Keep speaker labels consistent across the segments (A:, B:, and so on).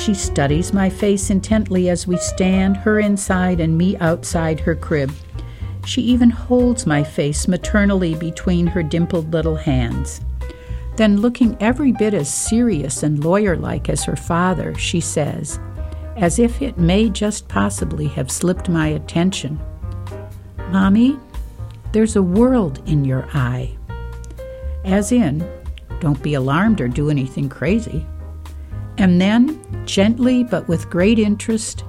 A: She studies my face intently as we stand, her inside and me outside her crib. She even holds my face maternally between her dimpled little hands. Then, looking every bit as serious and lawyer like as her father, she says, as if it may just possibly have slipped my attention, Mommy, there's a world in your eye. As in, don't be alarmed or do anything crazy. And then, gently but with great interest,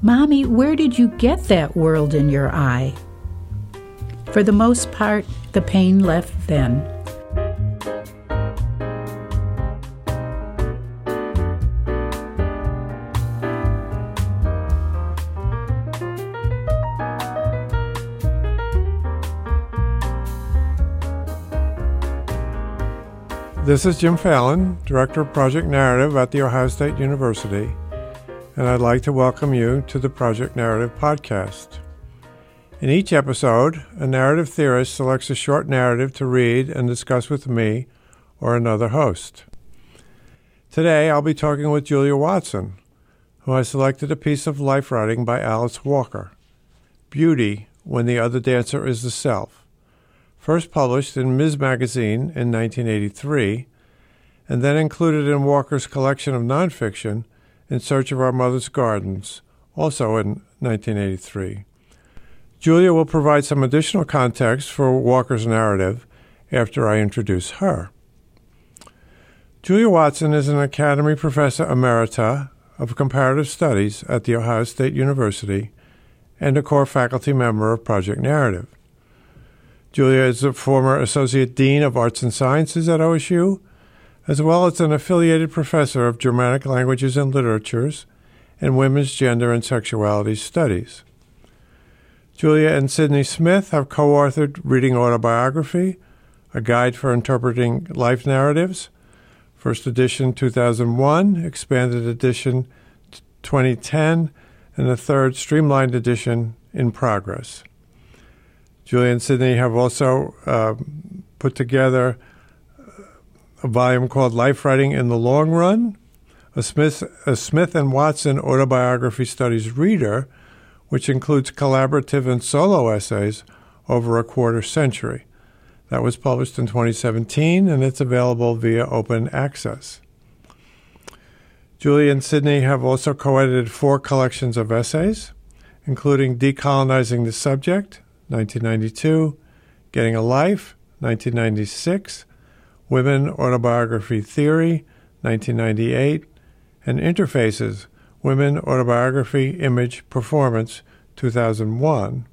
A: Mommy, where did you get that world in your eye? For the most part, the pain left then.
B: This is Jim Phelan, Director of Project Narrative at The Ohio State University, and I'd like to welcome you to the Project Narrative Podcast. In each episode, a narrative theorist selects a short narrative to read and discuss with me or another host. Today, I'll be talking with Julia Watson, who has selected a piece of life writing by Alice Walker Beauty When the Other Dancer is the Self first published in Ms. Magazine in 1983, and then included in Walker's collection of nonfiction, In Search of Our Mother's Gardens, also in 1983. Julia will provide some additional context for Walker's narrative after I introduce her. Julia Watson is an Academy Professor Emerita of Comparative Studies at The Ohio State University and a core faculty member of Project Narrative. Julia is a former Associate Dean of Arts and Sciences at OSU, as well as an affiliated professor of Germanic languages and literatures and women's gender and sexuality studies. Julia and Sidonie Smith have co authored Reading Autobiography, a guide for interpreting life narratives, first edition 2001, expanded edition 2010, and a third streamlined edition in progress. Julia and Sidonie have also uh, put together a volume called Life Writing in the Long Run, a Smith, a Smith and Watson autobiography studies reader, which includes collaborative and solo essays over a quarter century. That was published in 2017 and it's available via open access. Julie and Sidonie have also co edited four collections of essays, including Decolonizing the Subject, 1992, Getting a Life, 1996, Women Autobiography Theory, 1998, and Interfaces, Women Autobiography Image Performance, 2001.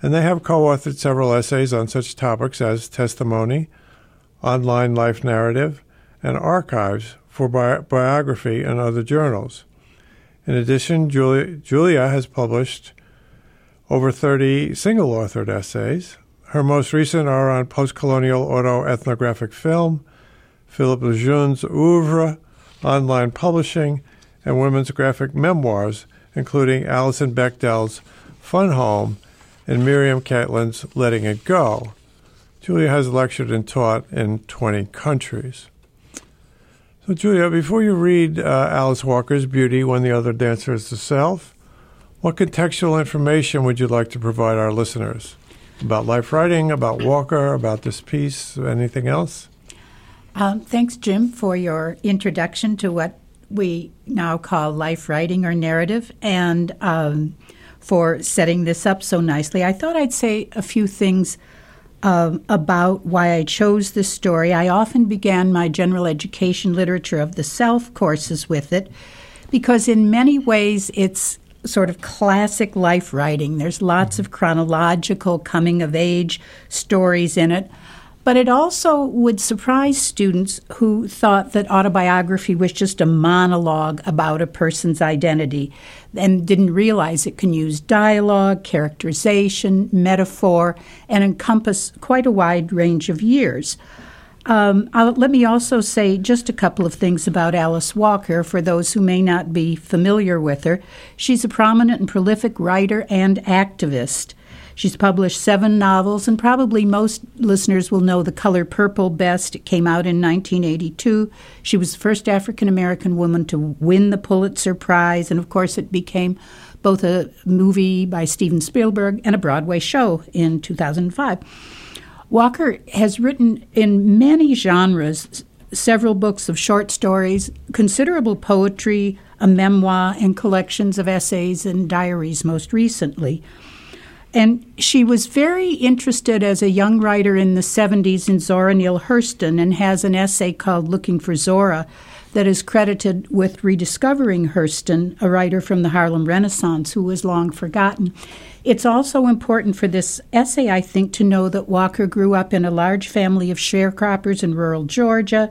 B: And they have co authored several essays on such topics as testimony, online life narrative, and archives for bi- biography and other journals. In addition, Julia, Julia has published over 30 single authored essays. Her most recent are on post colonial autoethnographic film, Philippe Lejeune's oeuvre, online publishing, and women's graphic memoirs, including Alison Bechdel's Fun Home and Miriam Katin's Letting It Go. Julia has lectured and taught in 20 countries. So, Julia, before you read uh, Alice Walker's Beauty When the Other Dancer is the Self, what contextual information would you like to provide our listeners about life writing, about Walker, about this piece, anything else?
A: Um, thanks, Jim, for your introduction to what we now call life writing or narrative, and um, for setting this up so nicely. I thought I'd say a few things um, about why I chose this story. I often began my general education literature of the self courses with it because, in many ways, it's sort of classic life writing. There's lots of chronological coming of age stories in it. But it also would surprise students who thought that autobiography was just a monologue about a person's identity and didn't realize it can use dialogue, characterization, metaphor, and encompass quite a wide range of years. Um, let me also say just a couple of things about Alice Walker for those who may not be familiar with her. She's a prominent and prolific writer and activist. She's published seven novels, and probably most listeners will know The Color Purple best. It came out in 1982. She was the first African American woman to win the Pulitzer Prize, and of course, it became both a movie by Steven Spielberg and a Broadway show in 2005. Walker has written in many genres several books of short stories, considerable poetry, a memoir, and collections of essays and diaries most recently. And she was very interested as a young writer in the 70s in Zora Neale Hurston and has an essay called Looking for Zora that is credited with rediscovering Hurston, a writer from the Harlem Renaissance who was long forgotten. It's also important for this essay, I think, to know that Walker grew up in a large family of sharecroppers in rural Georgia.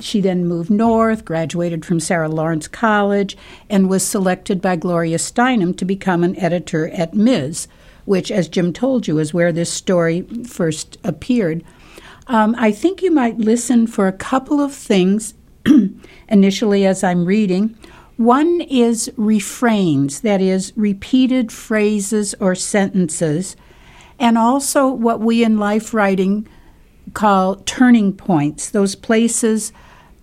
A: She then moved north, graduated from Sarah Lawrence College, and was selected by Gloria Steinem to become an editor at Ms which, as Jim told you, is where this story first appeared. Um, I think you might listen for a couple of things initially as I'm reading. One is refrains, that is, repeated phrases or sentences, and also what we in life writing call turning points, those places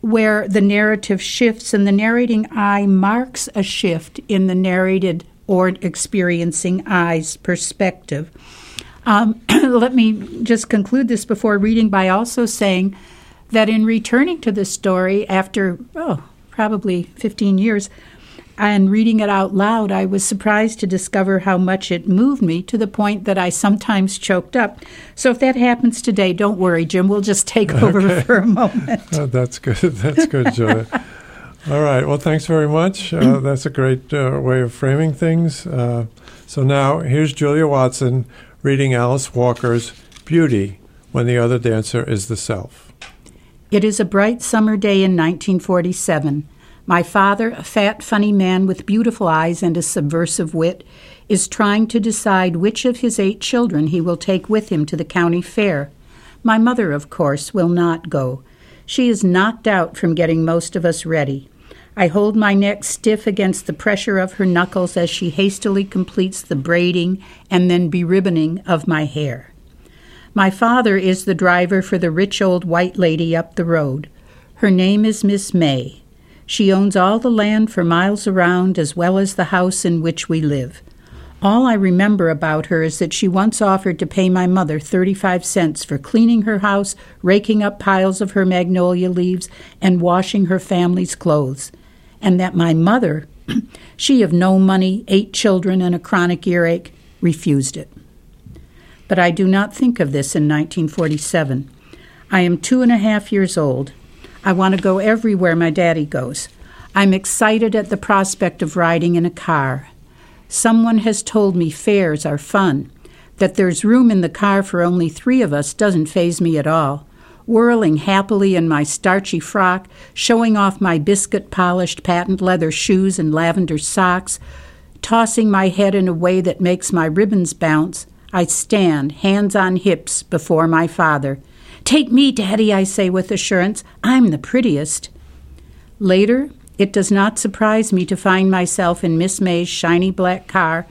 A: where the narrative shifts and the narrating I marks a shift in the narrated or experiencing eyes perspective. Um, let me just conclude this before reading by also saying that in returning to the story after, oh, probably 15 years, and reading it out loud, I was surprised to discover how much it moved me to the point that I sometimes choked up. So if that happens today, don't worry, Jim. We'll just take over okay. for a moment.
B: Oh, that's good. That's good, Julia. All right. Well, thanks very much. Uh, that's a great uh, way of framing things. Uh, so now here's Julia Watson reading Alice Walker's Beauty when the other dancer is the self.
A: It is a bright summer day in 1947. My father, a fat, funny man with beautiful eyes and a subversive wit, is trying to decide which of his eight children he will take with him to the county fair. My mother, of course, will not go. She is knocked out from getting most of us ready. I hold my neck stiff against the pressure of her knuckles as she hastily completes the braiding and then beribboning of my hair. My father is the driver for the rich old white lady up the road. Her name is Miss May. She owns all the land for miles around as well as the house in which we live. All I remember about her is that she once offered to pay my mother 35 cents for cleaning her house, raking up piles of her magnolia leaves, and washing her family's clothes and that my mother, she of no money, eight children, and a chronic earache, refused it. But I do not think of this in 1947. I am two and a half years old. I want to go everywhere my daddy goes. I'm excited at the prospect of riding in a car. Someone has told me fairs are fun. That there's room in the car for only three of us doesn't faze me at all whirling happily in my starchy frock, showing off my biscuit polished patent leather shoes and lavender socks, tossing my head in a way that makes my ribbons bounce, I stand, hands on hips, before my father. Take me, Daddy, I say with assurance. I'm the prettiest. Later, it does not surprise me to find myself in Miss May's shiny black car,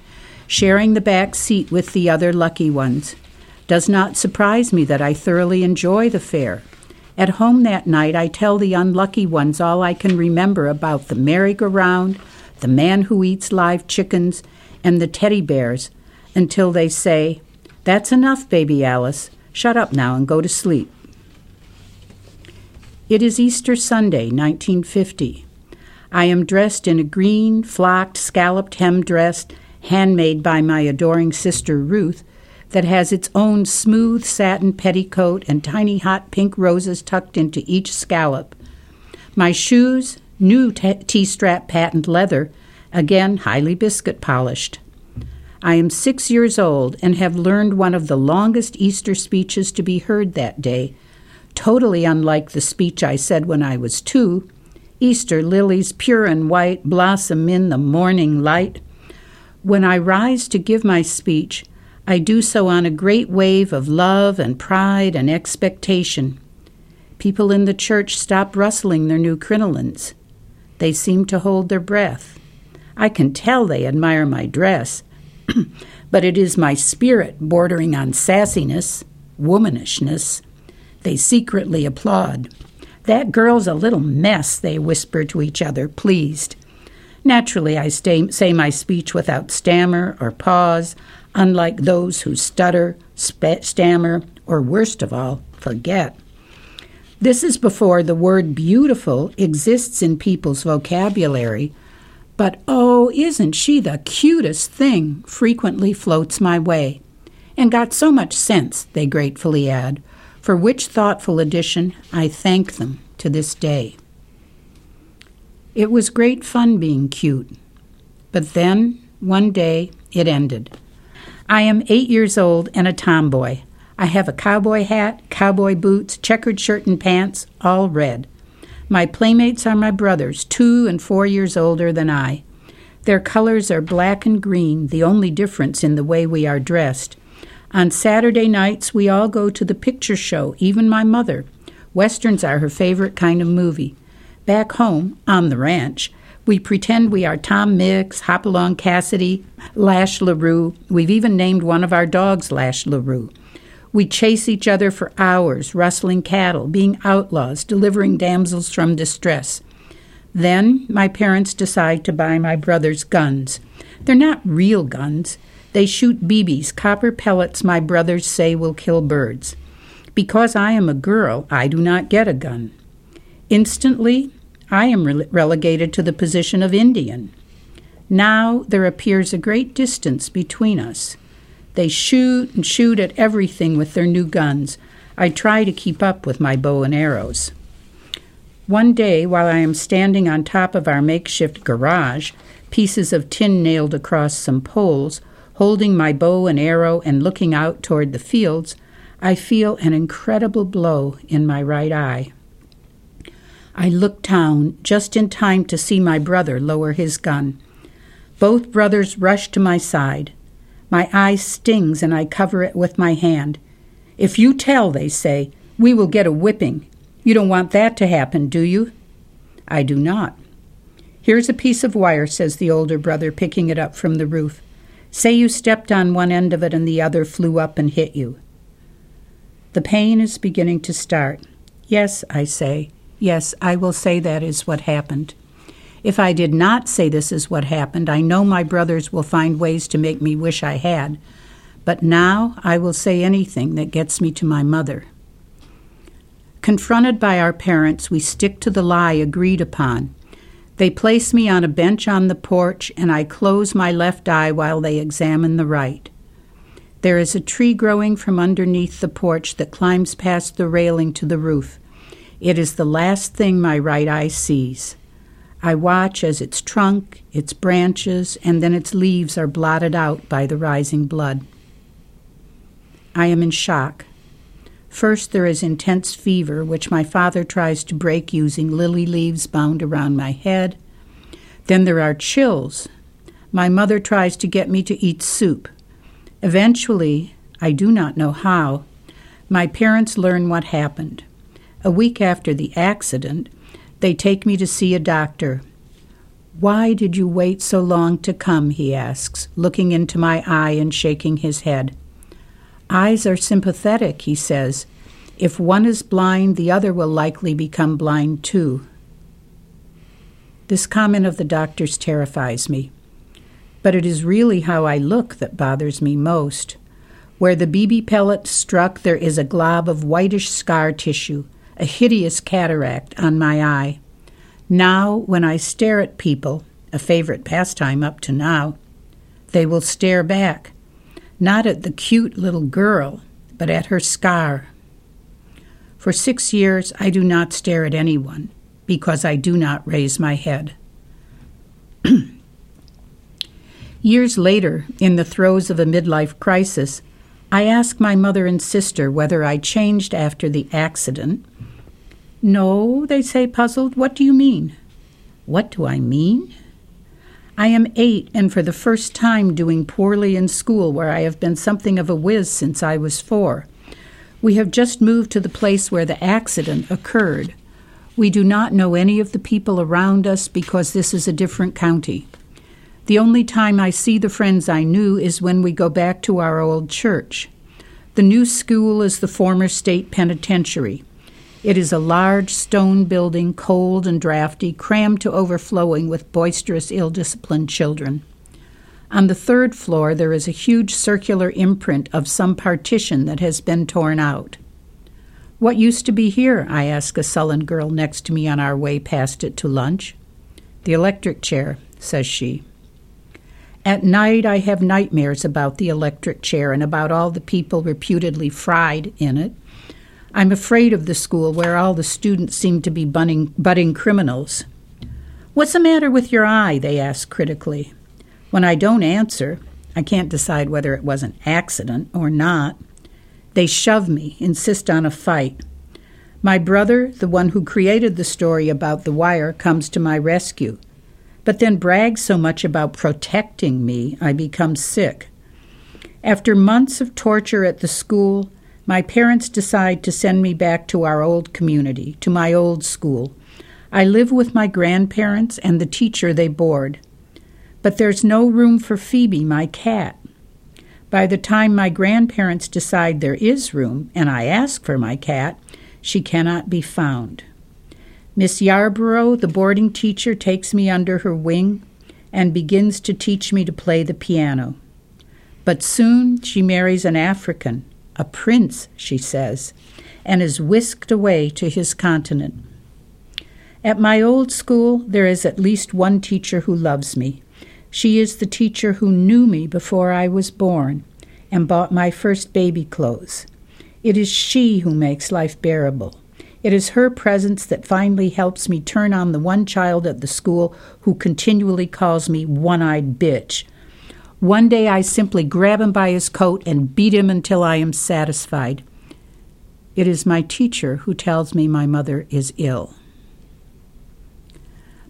A: sharing the back seat with the other lucky ones does not surprise me that I thoroughly enjoy the fair. At home that night, I tell the unlucky ones all I can remember about the merry-go-round, the man who eats live chickens, and the teddy bears, until they say, That's enough, baby Alice. Shut up now and go to sleep. It is Easter Sunday, 1950. I am dressed in a green, flocked, scalloped hem dress handmade by my adoring sister Ruth that has its own smooth satin petticoat and tiny hot pink roses tucked into each scallop. My shoes, new T strap patent leather, again highly biscuit polished. I am six years old and have learned one of the longest Easter speeches to be heard that day, totally unlike the speech I said when I was two. Easter lilies, pure and white, blossom in the morning light. When I rise to give my speech, I do so on a great wave of love and pride and expectation. People in the church stop rustling their new crinolines. They seem to hold their breath. I can tell they admire my dress, but it is my spirit bordering on sassiness, womanishness. They secretly applaud. That girl's a little mess, they whisper to each other, pleased. Naturally, I stay, say my speech without stammer or pause, unlike those who stutter, sp- stammer, or worst of all, forget. This is before the word beautiful exists in people's vocabulary, but oh, isn't she the cutest thing frequently floats my way. And got so much sense, they gratefully add, for which thoughtful addition I thank them to this day. It was great fun being cute, but then, one day, it ended. I am eight years old and a tomboy. I have a cowboy hat, cowboy boots, checkered shirt and pants, all red. My playmates are my brothers, two and four years older than I. Their colors are black and green, the only difference in the way we are dressed. On Saturday nights, we all go to the picture show, even my mother. Westerns are her favorite kind of movie. Back home, on the ranch, we pretend we are Tom Mix, Hopalong Cassidy, Lash LaRue. We've even named one of our dogs Lash LaRue. We chase each other for hours, rustling cattle, being outlaws, delivering damsels from distress. Then my parents decide to buy my brothers guns. They're not real guns. They shoot BBs, copper pellets my brothers say will kill birds. Because I am a girl, I do not get a gun. Instantly, I am re- relegated to the position of Indian. Now there appears a great distance between us. They shoot and shoot at everything with their new guns. I try to keep up with my bow and arrows. One day, while I am standing on top of our makeshift garage, pieces of tin nailed across some poles, holding my bow and arrow and looking out toward the fields, I feel an incredible blow in my right eye. I look down just in time to see my brother lower his gun. Both brothers rush to my side. My eye stings and I cover it with my hand. If you tell, they say, we will get a whipping. You don't want that to happen, do you? I do not. Here's a piece of wire, says the older brother, picking it up from the roof. Say you stepped on one end of it and the other flew up and hit you. The pain is beginning to start. Yes, I say. Yes, I will say that is what happened. If I did not say this is what happened, I know my brothers will find ways to make me wish I had. But now I will say anything that gets me to my mother. Confronted by our parents, we stick to the lie agreed upon. They place me on a bench on the porch, and I close my left eye while they examine the right. There is a tree growing from underneath the porch that climbs past the railing to the roof. It is the last thing my right eye sees. I watch as its trunk, its branches, and then its leaves are blotted out by the rising blood. I am in shock. First, there is intense fever, which my father tries to break using lily leaves bound around my head. Then there are chills. My mother tries to get me to eat soup. Eventually, I do not know how, my parents learn what happened. A week after the accident, they take me to see a doctor. Why did you wait so long to come? he asks, looking into my eye and shaking his head. Eyes are sympathetic, he says. If one is blind, the other will likely become blind too. This comment of the doctor's terrifies me. But it is really how I look that bothers me most. Where the BB pellet struck, there is a glob of whitish scar tissue, a hideous cataract on my eye. Now, when I stare at people, a favorite pastime up to now, they will stare back, not at the cute little girl, but at her scar. For six years, I do not stare at anyone because I do not raise my head. Years later, in the throes of a midlife crisis, I ask my mother and sister whether I changed after the accident no, they say, puzzled. What do you mean? What do I mean? I am eight and for the first time doing poorly in school where I have been something of a whiz since I was four. We have just moved to the place where the accident occurred. We do not know any of the people around us because this is a different county. The only time I see the friends I knew is when we go back to our old church. The new school is the former state penitentiary. It is a large stone building, cold and drafty, crammed to overflowing with boisterous, ill disciplined children. On the third floor, there is a huge circular imprint of some partition that has been torn out. What used to be here? I ask a sullen girl next to me on our way past it to lunch. The electric chair, says she. At night, I have nightmares about the electric chair and about all the people reputedly fried in it. I'm afraid of the school where all the students seem to be budding, budding criminals. What's the matter with your eye? They ask critically. When I don't answer, I can't decide whether it was an accident or not. They shove me, insist on a fight. My brother, the one who created the story about the wire, comes to my rescue but then brags so much about protecting me, I become sick. After months of torture at the school, my parents decide to send me back to our old community, to my old school. I live with my grandparents and the teacher they board. But there's no room for Phoebe, my cat. By the time my grandparents decide there is room, and I ask for my cat, she cannot be found. Miss Yarborough, the boarding teacher, takes me under her wing and begins to teach me to play the piano. But soon she marries an African, a prince, she says, and is whisked away to his continent. At my old school, there is at least one teacher who loves me. She is the teacher who knew me before I was born and bought my first baby clothes. It is she who makes life bearable. It is her presence that finally helps me turn on the one child at the school who continually calls me one eyed bitch. One day I simply grab him by his coat and beat him until I am satisfied. It is my teacher who tells me my mother is ill.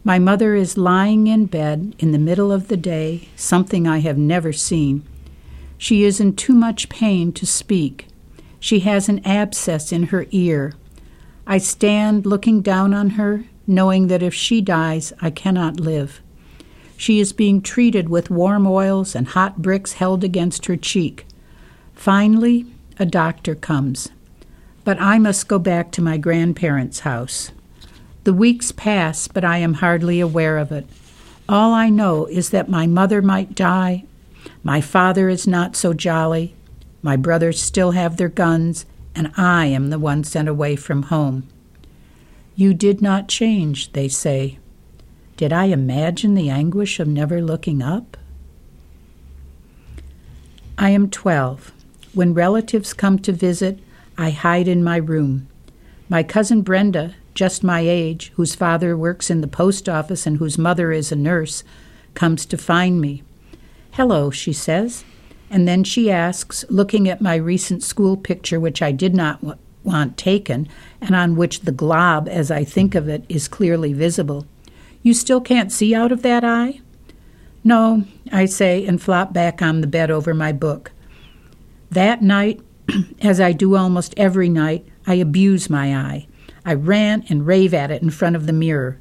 A: My mother is lying in bed in the middle of the day, something I have never seen. She is in too much pain to speak. She has an abscess in her ear. I stand looking down on her, knowing that if she dies, I cannot live. She is being treated with warm oils and hot bricks held against her cheek. Finally, a doctor comes. But I must go back to my grandparents' house. The weeks pass, but I am hardly aware of it. All I know is that my mother might die, my father is not so jolly, my brothers still have their guns, and I am the one sent away from home. You did not change, they say. Did I imagine the anguish of never looking up? I am twelve. When relatives come to visit, I hide in my room. My cousin Brenda, just my age, whose father works in the post office and whose mother is a nurse, comes to find me. Hello, she says. And then she asks, looking at my recent school picture, which I did not w- want taken, and on which the glob, as I think of it, is clearly visible, You still can't see out of that eye? No, I say, and flop back on the bed over my book. That night, as I do almost every night, I abuse my eye. I rant and rave at it in front of the mirror.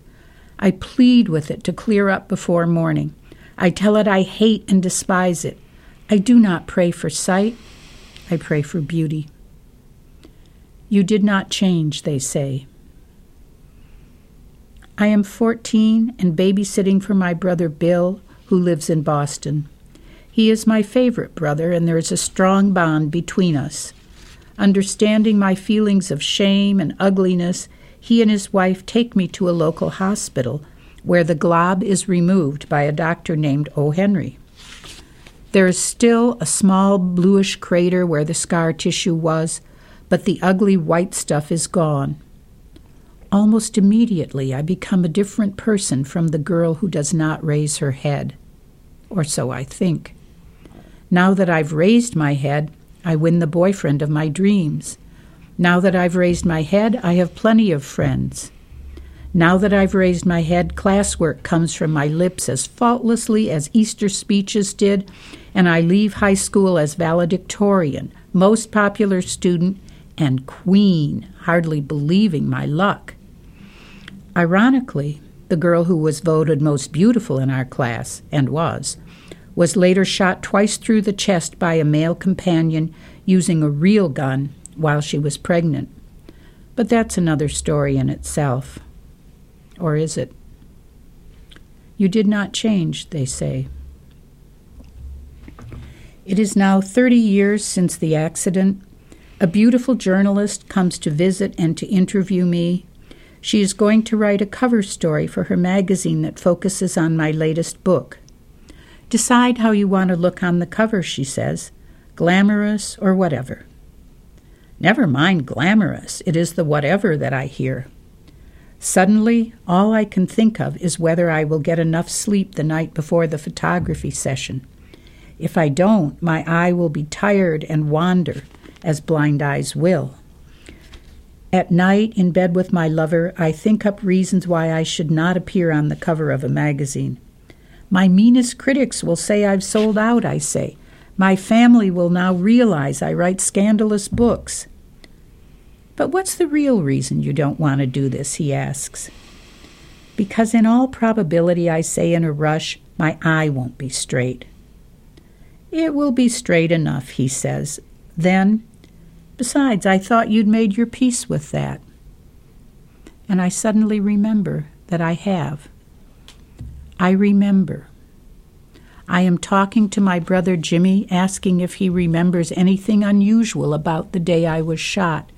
A: I plead with it to clear up before morning. I tell it I hate and despise it. I do not pray for sight, I pray for beauty. You did not change, they say. I am 14 and babysitting for my brother Bill, who lives in Boston. He is my favorite brother, and there is a strong bond between us. Understanding my feelings of shame and ugliness, he and his wife take me to a local hospital where the glob is removed by a doctor named O. Henry. There is still a small bluish crater where the scar tissue was, but the ugly white stuff is gone. Almost immediately, I become a different person from the girl who does not raise her head. Or so I think. Now that I've raised my head, I win the boyfriend of my dreams. Now that I've raised my head, I have plenty of friends. Now that I've raised my head, classwork comes from my lips as faultlessly as Easter speeches did, and I leave high school as valedictorian, most popular student, and Queen, hardly believing my luck. Ironically, the girl who was voted most beautiful in our class, and was, was later shot twice through the chest by a male companion using a real gun while she was pregnant. But that's another story in itself. Or is it? You did not change, they say. It is now 30 years since the accident. A beautiful journalist comes to visit and to interview me. She is going to write a cover story for her magazine that focuses on my latest book. Decide how you want to look on the cover, she says, glamorous or whatever. Never mind glamorous, it is the whatever that I hear. Suddenly, all I can think of is whether I will get enough sleep the night before the photography session. If I don't, my eye will be tired and wander, as blind eyes will. At night, in bed with my lover, I think up reasons why I should not appear on the cover of a magazine. My meanest critics will say I've sold out, I say. My family will now realize I write scandalous books. But what's the real reason you don't want to do this? he asks. Because in all probability, I say in a rush, my eye won't be straight. It will be straight enough, he says. Then, besides, I thought you'd made your peace with that. And I suddenly remember that I have. I remember. I am talking to my brother Jimmy, asking if he remembers anything unusual about the day I was shot.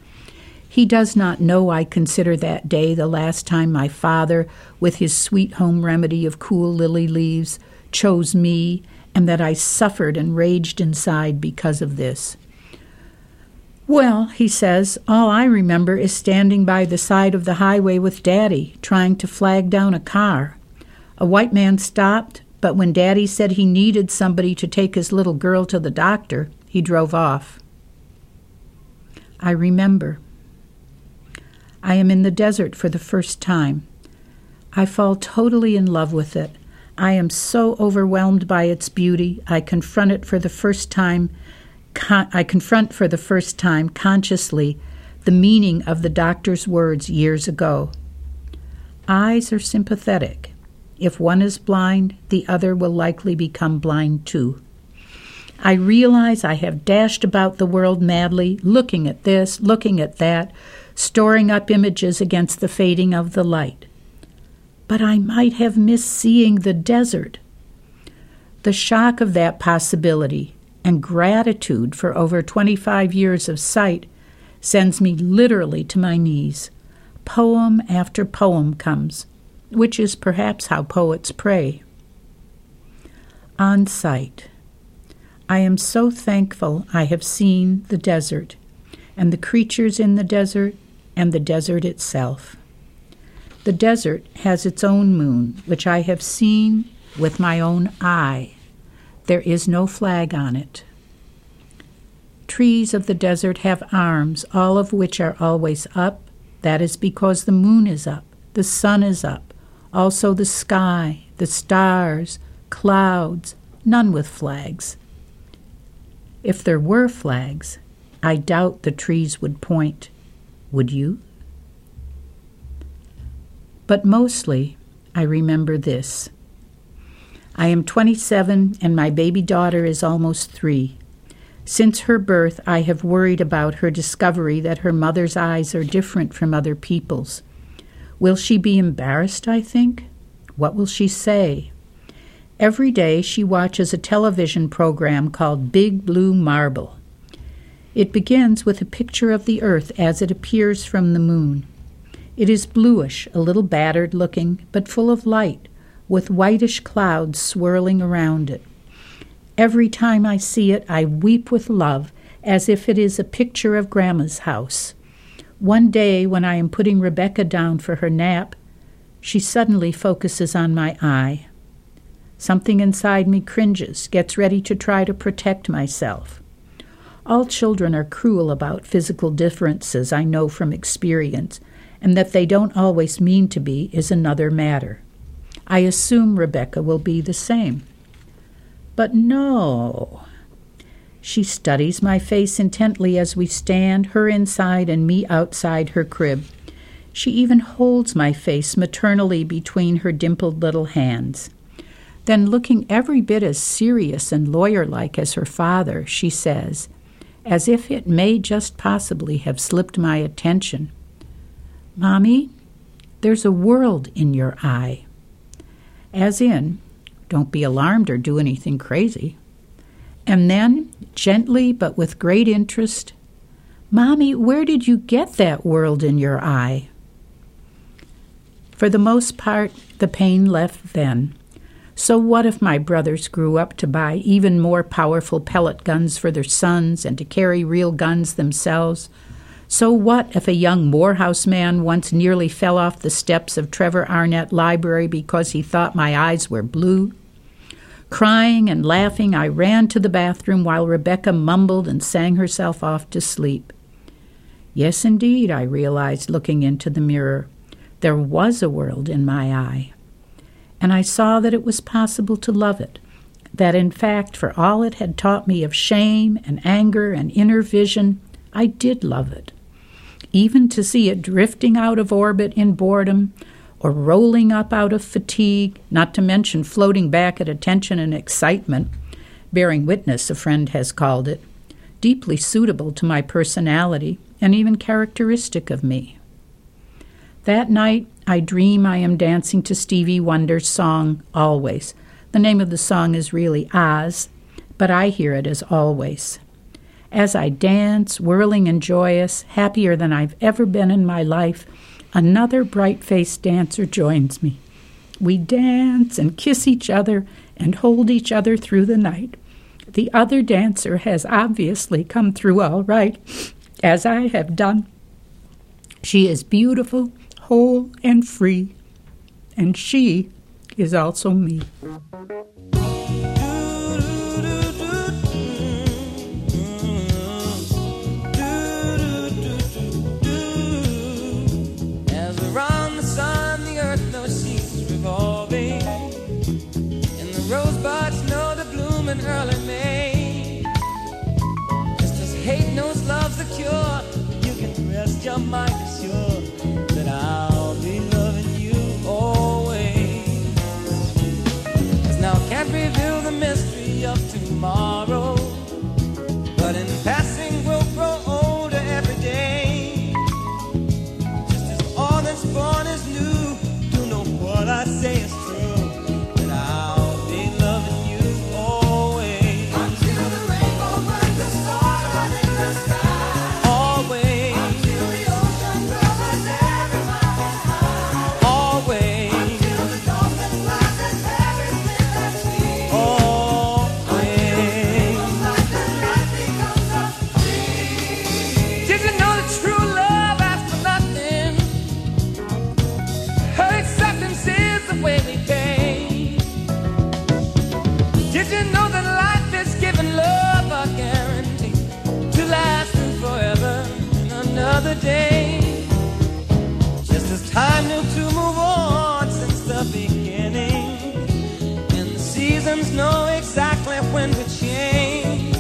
A: He does not know I consider that day the last time my father, with his sweet home remedy of cool lily leaves, chose me, and that I suffered and raged inside because of this. Well, he says, all I remember is standing by the side of the highway with Daddy, trying to flag down a car. A white man stopped, but when Daddy said he needed somebody to take his little girl to the doctor, he drove off. I remember. I am in the desert for the first time. I fall totally in love with it. I am so overwhelmed by its beauty. I confront it for the first time. Con- I confront for the first time consciously the meaning of the doctor's words years ago. Eyes are sympathetic. If one is blind, the other will likely become blind too. I realize I have dashed about the world madly, looking at this, looking at that, storing up images against the fading of the light. But I might have missed seeing the desert. The shock of that possibility and gratitude for over 25 years of sight sends me literally to my knees. Poem after poem comes which is perhaps how poets pray. On sight. I am so thankful I have seen the desert, and the creatures in the desert, and the desert itself. The desert has its own moon, which I have seen with my own eye. There is no flag on it. Trees of the desert have arms, all of which are always up. That is because the moon is up, the sun is up, also the sky, the stars, clouds, none with flags. If there were flags, I doubt the trees would point. Would you? But mostly, I remember this. I am 27 and my baby daughter is almost three. Since her birth, I have worried about her discovery that her mother's eyes are different from other people's. Will she be embarrassed, I think? What will she say? Every day she watches a television program called Big Blue Marble. It begins with a picture of the earth as it appears from the moon. It is bluish, a little battered looking, but full of light, with whitish clouds swirling around it. Every time I see it, I weep with love, as if it is a picture of Grandma's house. One day, when I am putting Rebecca down for her nap, she suddenly focuses on my eye. Something inside me cringes, gets ready to try to protect myself. All children are cruel about physical differences, I know from experience, and that they don't always mean to be is another matter. I assume Rebecca will be the same. But no. She studies my face intently as we stand, her inside and me outside her crib. She even holds my face maternally between her dimpled little hands. Then, looking every bit as serious and lawyer like as her father, she says, as if it may just possibly have slipped my attention, Mommy, there's a world in your eye. As in, don't be alarmed or do anything crazy. And then, gently but with great interest, Mommy, where did you get that world in your eye? For the most part, the pain left then. So, what if my brothers grew up to buy even more powerful pellet guns for their sons and to carry real guns themselves? So, what if a young Morehouse man once nearly fell off the steps of Trevor Arnett Library because he thought my eyes were blue? Crying and laughing, I ran to the bathroom while Rebecca mumbled and sang herself off to sleep. Yes, indeed, I realized looking into the mirror. There was a world in my eye. And I saw that it was possible to love it, that in fact, for all it had taught me of shame and anger and inner vision, I did love it. Even to see it drifting out of orbit in boredom, or rolling up out of fatigue, not to mention floating back at attention and excitement, bearing witness, a friend has called it, deeply suitable to my personality and even characteristic of me. That night, I dream I am dancing to Stevie Wonder's song, Always. The name of the song is really As, but I hear it as Always. As I dance, whirling and joyous, happier than I've ever been in my life, another bright faced dancer joins me. We dance and kiss each other and hold each other through the night. The other dancer has obviously come through all right, as I have done. She is beautiful whole and free, and she is also me.
C: That I'll be loving you now I can't reveal the mystery of tomorrow, day? Just as time knew to move on since the beginning, and the seasons know exactly when to change.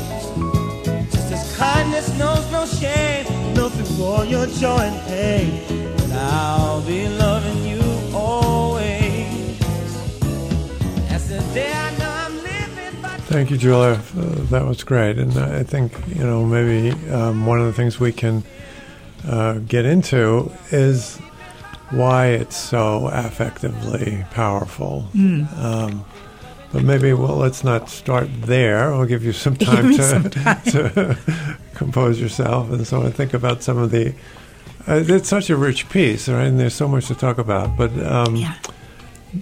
C: Just as kindness knows no shame, your joy and pain, and I'll be loving you always. As the day I know.
B: Thank you, Julia. Uh, that was great, and I think you know maybe um, one of the things we can uh, get into is why it's so affectively powerful. Um, but maybe well, let's not start there. I'll give you some time to,
A: some time.
B: to compose yourself, and so I think about some of the. Uh, it's such a rich piece, right? And there's so much to talk about. But um,
A: Yeah.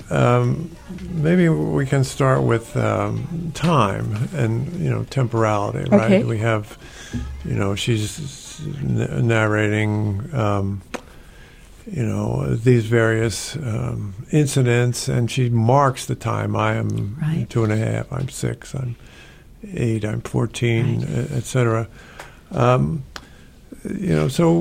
B: um, maybe we can start with um, time and you know temporality, right?
A: Okay.
B: We have, you know, she's n- narrating, um, you know, these various um, incidents, and she marks the time. I am
A: Right.
B: two and a half. I'm six. I'm eight. I'm fourteen,
A: Right.
B: e- et. Um, you know, so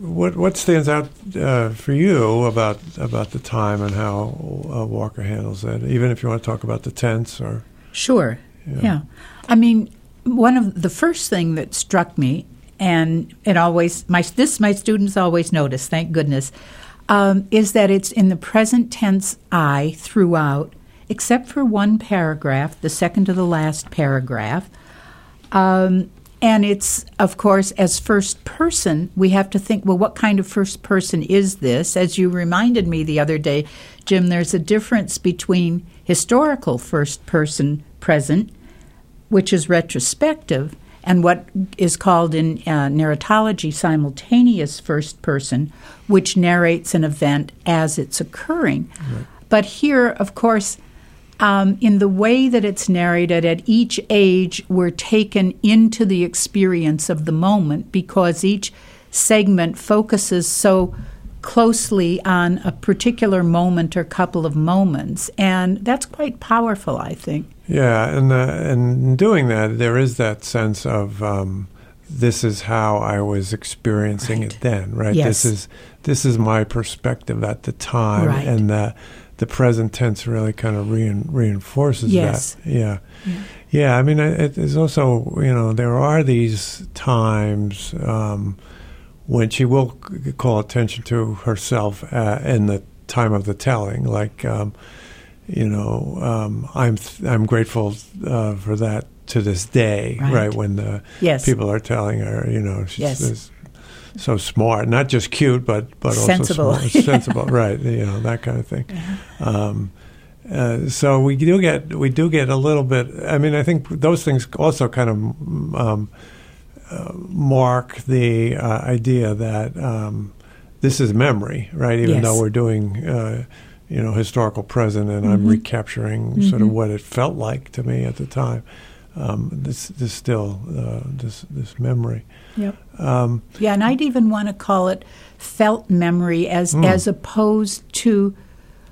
B: what what stands out uh, for you about about the time and how uh, Walker handles that? Even if you want to talk about the tense or
A: Sure.
B: Yeah.
A: Yeah. I mean, one of the first thing that struck me, and it always my this my students always notice. Thank goodness, um, is that it's in the present tense I throughout, except for one paragraph, the second to the last paragraph. Um, and it's, of course, as first person, we have to think, well, what kind of first person is this? As you reminded me the other day, Jim, there's a difference between historical first person present, which is retrospective, and what is called in uh, narratology simultaneous first person, which narrates an event as it's occurring. Right. But here, of course, um, in the way that it's narrated at each age, we're taken into the experience of the moment because each segment focuses so closely on a particular moment or couple of moments, and that's quite powerful, I think.
B: Yeah, and uh, and doing that, there is that sense of um, this is how I was experiencing right. it then, right?
A: Yes.
B: This is this is my perspective at the time,
A: right.
B: and the the present tense really kind of rein, reinforces
A: yes.
B: that. Yeah. yeah. Yeah, I mean, it is also, you know, there are these times um, when she will call attention to herself uh, in the time of the telling, like, um, you know, um, I'm th- I'm grateful uh, for that to this day,
A: right?
B: right when the
A: yes.
B: people are telling her, you know, she's,
A: yes
B: so smart, not just cute, but but
A: sensible.
B: also smart, sensible, right? You know that kind of thing. Um, uh, so we do get we do get a little bit. I mean, I think those things also kind of um, uh, mark the uh, idea that um, this is memory, right? Even
A: yes.
B: though we're doing. You know, historical present, and mm-hmm. I'm recapturing mm-hmm. sort of what it felt like to me at the time um, this this still uh, this this memory.
A: Yep. Um, yeah, and I'd even want to call it felt memory as mm. as opposed to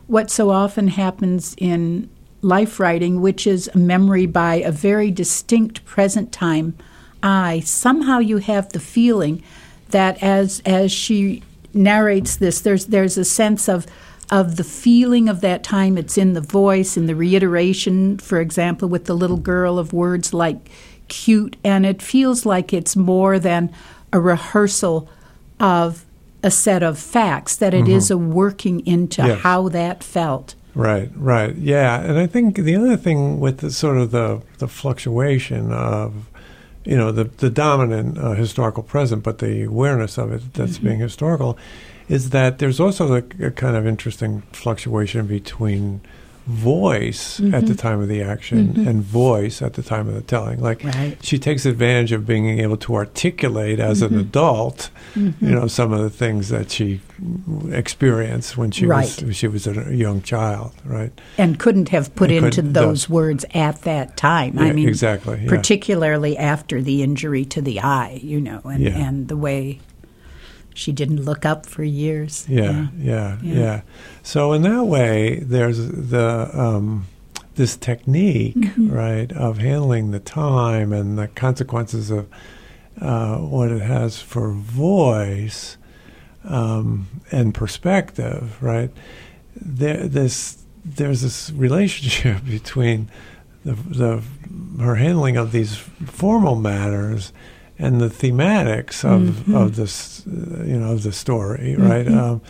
A: what so often happens in life writing, which is a memory by a very distinct present time I. Somehow you have the feeling that as as she narrates this, there's there's a sense of of the feeling of that time. It's in the voice, in the reiteration, for example, with the little girl of words like cute, and it feels like it's more than a rehearsal of a set of facts, that it mm-hmm. is a working into
B: yes.
A: how that felt.
B: Right, right. Yeah. And I think the other thing with the sort of the, the fluctuation of, you know, the, the dominant uh, historical present, but the awareness of it that's mm-hmm. being historical is that there's also a, a kind of interesting fluctuation between voice mm-hmm. at the mm-hmm. time of the action mm-hmm. and voice at the time of the telling. Like
A: right.
B: she takes advantage of being able to articulate as mm-hmm. an adult,
A: mm-hmm.
B: you know, some of the things that she experienced when she
A: right.
B: was she was a young child, right?
A: And couldn't have put and into those words at that time.
B: Yeah,
A: I mean,
B: exactly, yeah.
A: particularly after the injury to the eye, you know, and,
B: yeah.
A: and the way she didn't look up for years.
B: Yeah, yeah, yeah. yeah. So in that way, there's the um, this technique, mm-hmm. right, of handling the time and the consequences of uh, what it has for voice um, and perspective, right? There, this there's this relationship between the, the her handling of these formal matters and the thematics of
A: mm-hmm.
B: of this you know of the story, right?
A: Mm-hmm.
B: Um,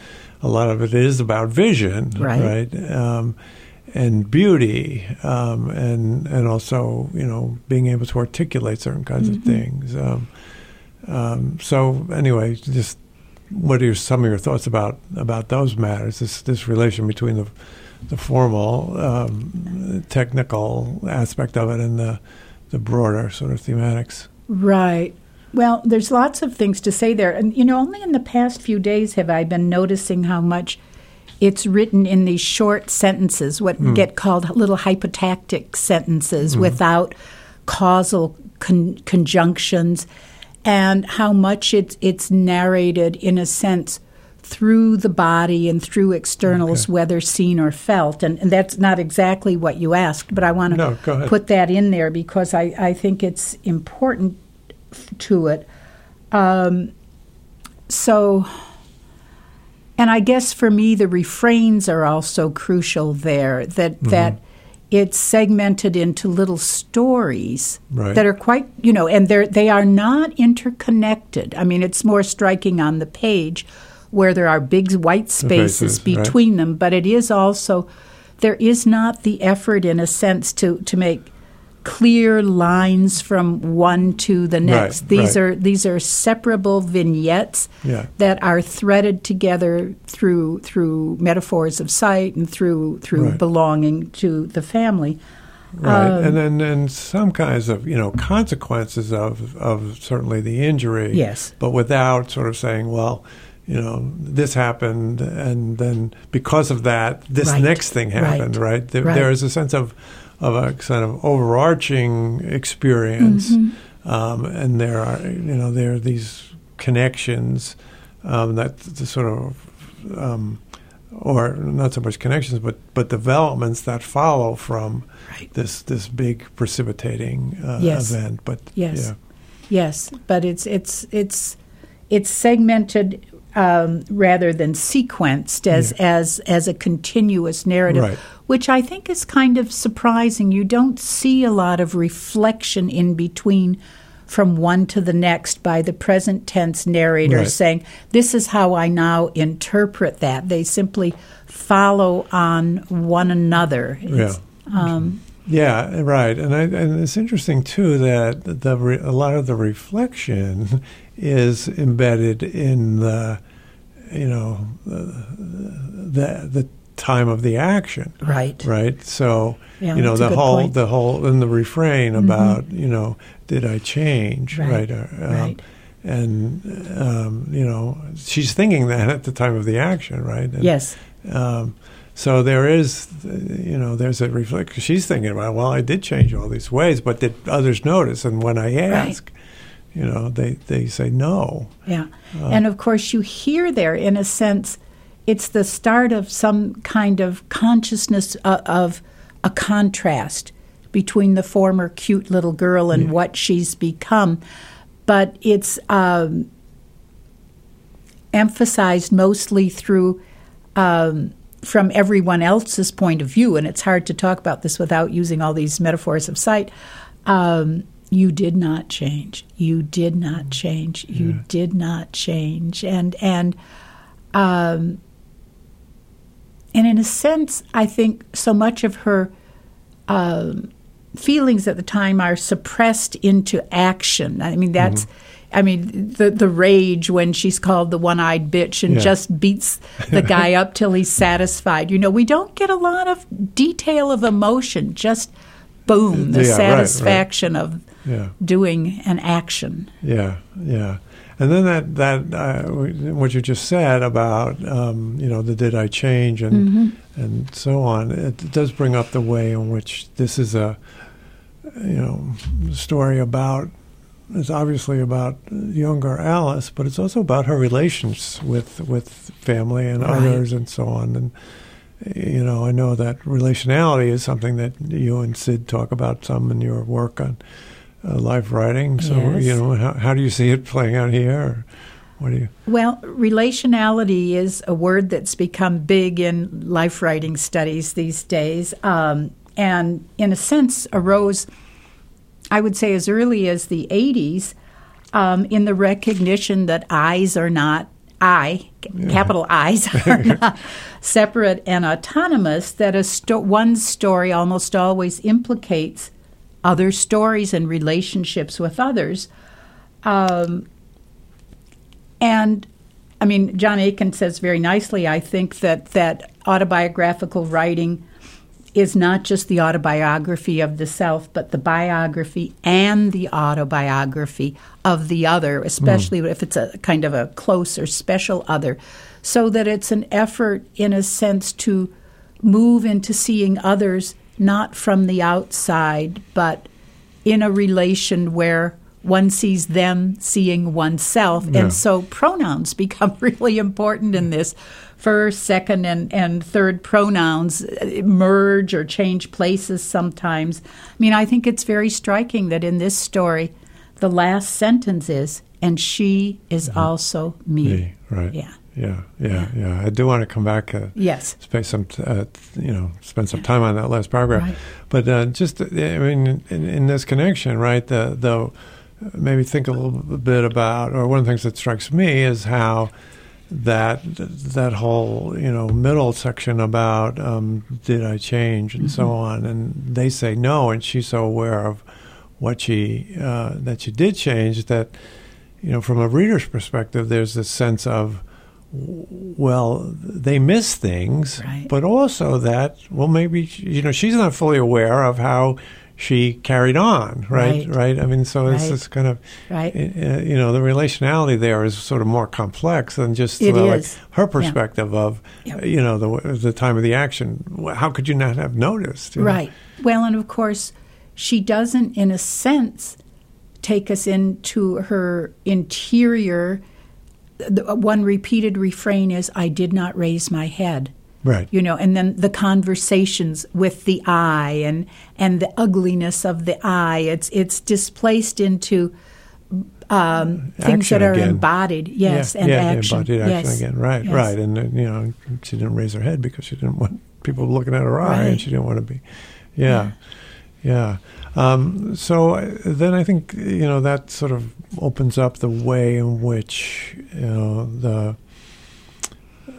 B: a lot of it is about vision,
A: right?
B: right? Um, and beauty, um, and and also you know being able to articulate certain kinds
A: mm-hmm.
B: of things. Um, um, so anyway, just what are your, some of your thoughts about about those matters? This this relation between the the formal um, technical aspect of it and the the broader sort of thematics.
A: Right. Well, there's lots of things to say there. And, you know, only in the past few days have I been noticing how much it's written in these short sentences, what mm. get called little hypotactic sentences mm. without causal con- conjunctions, and how much it's, it's narrated in a sense through the body and through externals, okay. whether seen or felt. And, and, that's not exactly what you asked, but I want to
B: no,
A: put that in there because I, I think it's important to it. Um, so, and I guess for me, the refrains are also crucial there. That mm-hmm. that it's segmented into little stories
B: Right.
A: that are quite, you know, and they're they are not interconnected. I mean, it's more striking on the page where there are big white spaces,
B: Spaces, right.
A: between them, but it is also there is not the effort in a sense to to make clear lines from one to the next.
B: Right,
A: these
B: right.
A: are these are separable vignettes
B: Yeah.
A: that are threaded together through through metaphors of sight and through through
B: Right.
A: belonging to the family.
B: Right,
A: Um,
B: and then and some kinds of you know consequences of of certainly the injury.
A: Yes.
B: but without sort of saying, well, you know, this happened, and then because of that, this next thing happened.
A: right,
B: There,
A: right.
B: there is a sense of of a kind of overarching experience,
A: Mm-hmm.
B: um, and there are you know there are these connections um, that the sort of um, or not so much connections, but but developments that follow from
A: Right.
B: this this big precipitating uh,
A: Yes.
B: event. But
A: Yes.
B: yeah,
A: Yes, but it's it's it's it's segmented um, rather than sequenced as as as a continuous narrative,
B: Right.
A: Which I think is kind of surprising. You don't see a lot of reflection in between from one to the next by the present tense narrator
B: Right.
A: saying, "This is how I now interpret that." They simply follow on one another. It's, um,
B: yeah, right. And I, and it's interesting too that the re, a lot of the reflection is embedded in the you know the the time of the action.
A: right.
B: Right. So
A: Yeah,
B: you know the whole
A: point. Mm-hmm.
B: the whole in the refrain about you know did I change
A: Right,
B: uh, um,
A: right.
B: And um, you know she's thinking that at the time of the action, right? And,
A: Yes.
B: Um, so there is, you know, there's a reflection. She's thinking about, well, I did change all these ways, but did others notice? And when I ask, you know, they, they say no.
A: Yeah.
B: Uh.
A: and of course, you hear there, in a sense, it's the start of some kind of consciousness of, of a contrast between the former cute little girl and what she's become. But it's um, emphasized mostly through. Um, from everyone else's point of view, and it's hard to talk about this without using all these metaphors of sight. Um, you did not change. You did not change. You did not change. And and um, and in a sense, I think so much of her um, feelings at the time are suppressed into action. I mean, that's. I mean, the the rage when she's called the one-eyed bitch and
B: Yeah.
A: just beats the guy up till he's satisfied. You know, we don't get a lot of detail of emotion. Just boom, the
B: Yeah, right, right.
A: satisfaction of
B: Yeah.
A: doing an action.
B: Yeah, yeah. And then that that uh, what you just said about um, you know the did I change and and so on. It does bring up the way in which this is a you know story about. It's obviously about younger Alice, but it's also about her relations with with family and
A: Right.
B: others and so on. And you know, I know that relationality is something that you and Sid talk about some in your work on uh, life writing. So,
A: Yes.
B: you know, how, how do you see it playing out here? What do you?
A: Well, relationality is a word that's become big in life writing studies these days, um, and in a sense arose, I would say, as early as the 80s um, in the recognition that eyes are not. I, capital I's, are not separate and autonomous, that a sto- one story almost always implicates other stories and relationships with others. Um, and I mean, John Eakin says very nicely, I think, that, that autobiographical writing is not just the autobiography of the self, but the biography and the autobiography of the other, especially if it's a kind of a close or special other. So that it's an effort, in a sense, to move into seeing others not from the outside, but in a relation where one sees them seeing oneself.
B: Yeah.
A: And so pronouns become really important in this. First, second, and, and third pronouns uh, merge or change places sometimes. I mean, I think it's very striking that in this story, the last sentence is, and she is also me.
B: Me, right.
A: Yeah.
B: Yeah, yeah, yeah. I do want to come back. Uh,
A: Yes.
B: spend some, uh, you know, spend some time on that last paragraph.
A: Right.
B: But uh, just, uh, I mean, in, in this connection, right? The the maybe think a little bit about, or one of the things that strikes me is how that that whole you know middle section about um, did I change and so on, and they say no, and she's so aware of what she uh, that she did change that you know from a reader's perspective, there's this sense of well, they miss things,
A: Right.
B: but also that, well, maybe, you know, she's not fully aware of how she carried on, right?
A: Right.
B: I mean, so it's
A: Right.
B: this kind of,
A: Right.
B: uh, you know, the relationality there is sort of more complex than just uh, like her perspective of,
A: Yep.
B: you know, the the time of the action. How could you not have noticed? you know?
A: Right. Well, and of course, she doesn't, in a sense, take us into her interior. The one repeated refrain is, I did not raise my head.
B: Right.
A: You know, and then the conversations with the eye and and the ugliness of the eye. It's it's displaced into um, things
B: Action
A: that are
B: again.
A: embodied. Yes,
B: yeah,
A: and
B: yeah,
A: action.
B: embodied action
A: yes.
B: again. Right,
A: Yes.
B: right. And, you know, she didn't raise her head because she didn't want people looking at her eye and she didn't want to be. Yeah, yeah. Um, so then I think, you know, that sort of opens up the way in which, you know, the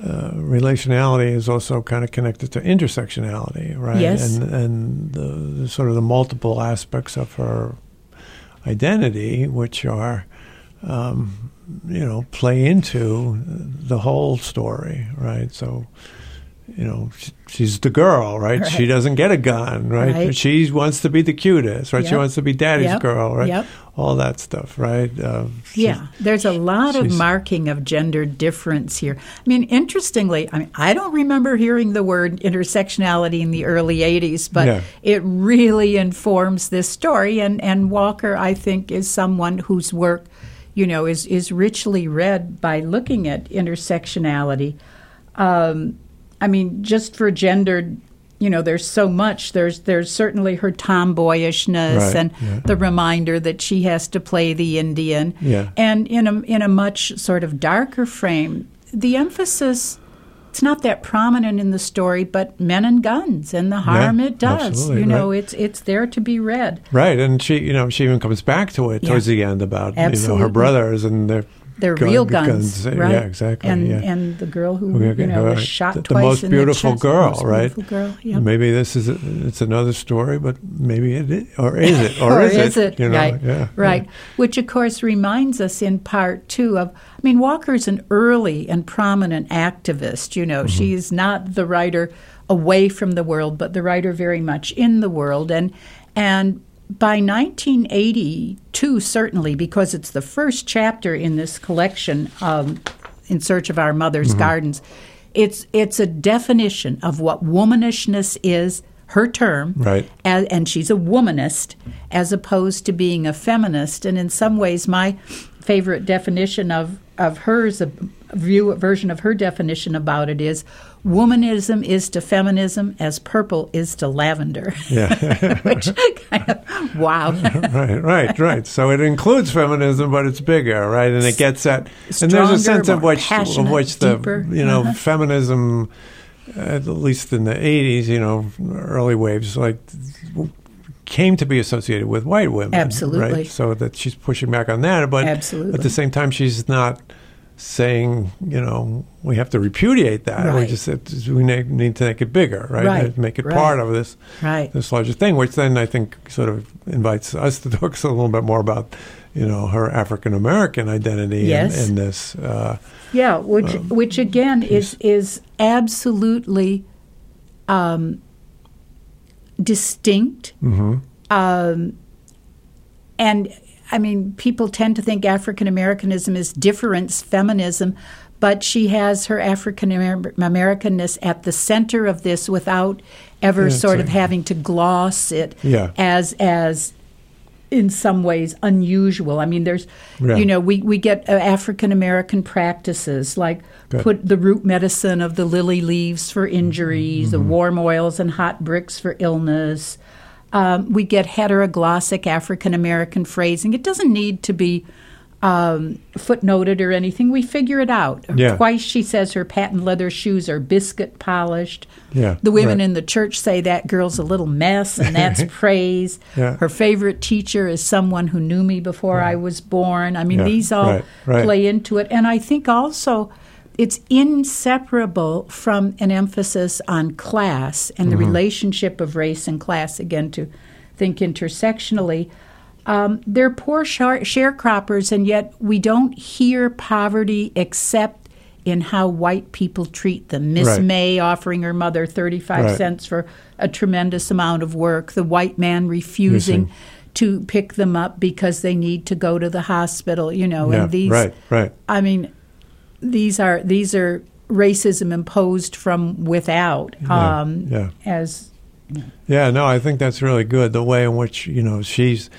B: uh, relationality is also kind of connected to intersectionality, right?
A: Yes.
B: And, and the, the sort of the multiple aspects of her identity, which are, um, you know, play into the whole story, right? So, you know, sh- she's the girl, right? She doesn't get a gun, right?
A: Right.
B: She wants to be the cutest, right? She wants to be daddy's
A: Yep.
B: girl, right?
A: Yep.
B: All that stuff, right? Uh,
A: Yeah, there's a lot of marking of gender difference here. I mean, interestingly, I mean, I don't remember hearing the word intersectionality in the early '80s, but
B: Yeah.
A: it really informs this story. And and Walker, I think, is someone whose work, you know, is is richly read by looking at intersectionality. Um, I mean, just for gendered. You know, there's so much. There's there's certainly her tomboyishness
B: Right,
A: and
B: yeah.
A: the reminder that she has to play the Indian.
B: Yeah.
A: And in a in a much sort of darker frame, the emphasis it's not that prominent in the story, but men and guns and the harm
B: Yeah,
A: it does. You know,
B: right.
A: it's it's there to be read.
B: Right, and she, you know, she even comes back to it towards the end about you know her brothers and their
A: They're
B: gun-
A: real guns,
B: guns.
A: right?
B: Yeah, exactly.
A: And
B: yeah.
A: and the girl who
B: We-
A: you know was shot
B: the, the most beautiful
A: the chest.
B: girl,
A: most
B: right?
A: Beautiful girl. Yeah.
B: Maybe this is a, it's another story, but maybe it is, or is it, or,
A: or
B: is, it? You know,
A: right?
B: yeah,
A: right. Which, of course, reminds us in part two of. I mean, Walker's an early and prominent activist. You
B: Mm-hmm.
A: know, she's not the writer away from the world, but the writer very much in the world, and and. By 1982, certainly, because it's the first chapter in this collection, um, "In Search of Our Mother's
B: Mm-hmm.
A: Gardens," it's it's a definition of what womanishness is. Her term,
B: Right.
A: a- and she's a womanist as opposed to being a feminist. And in some ways, my favorite definition of of hers, a view a version of her definition about it is, womanism is to feminism as purple is to lavender.
B: Yeah.
A: Which kind of wow.
B: right, right, right. So it includes feminism, but it's bigger, right? And it gets at, and there's a sense of which, of which the,
A: deeper.
B: you know,
A: Uh-huh.
B: feminism, at least in the '80s, you know, early waves, like came to be associated with white women.
A: Absolutely.
B: Right? So that she's pushing back on that, but
A: Absolutely.
B: at the same time, she's not saying, you know, we have to repudiate that. We
A: Right.
B: just it's- we need to make it bigger, right?
A: Right,
B: Make it
A: right.
B: part of this this larger thing, which then I think sort of invites us to talk a little bit more about, you know, her African American identity
A: Yes.
B: in, in this. Uh,
A: Yeah, which
B: Um,
A: which again is is absolutely um, distinct.
B: mhm.
A: Um, and I mean, people tend to think African Americanism is difference feminism, but she has her African Americanness at the center of this without ever
B: Yeah,
A: sort of having to gloss it
B: Yeah.
A: as as in some ways unusual. I mean, there's,
B: Yeah.
A: you know, we, we get uh, African American practices like
B: Good.
A: put the root medicine of the lily leaves for injuries,
B: Mm-hmm.
A: the warm oils and hot bricks for illness. Um, we get heteroglossic African American phrasing. It doesn't need to be um, footnoted or anything. We figure it out.
B: Yeah.
A: Twice she says her patent leather shoes are biscuit polished.
B: Yeah,
A: The women
B: right.
A: in the church say that girl's a little mess, and that's praise.
B: Yeah.
A: Her favorite teacher is someone who knew me before I was born. I mean, these all
B: right.
A: play into it. And I think also it's inseparable from an emphasis on class and the
B: Mm-hmm.
A: relationship of race and class, again, to think intersectionally. Um, they're poor shar- sharecroppers, and yet we don't hear poverty except in how white people treat them. Miss
B: Right.
A: May offering her mother 35
B: Right.
A: cents for a tremendous amount of work, the white man refusing
B: Using.
A: to pick them up because they need to go to the hospital, you know,
B: yeah,
A: and these
B: right, right.
A: I mean, these are these are racism imposed from without.
B: Yeah,
A: Um,
B: yeah.
A: As
B: Yeah, no, I think that's really good. The way in which you know she's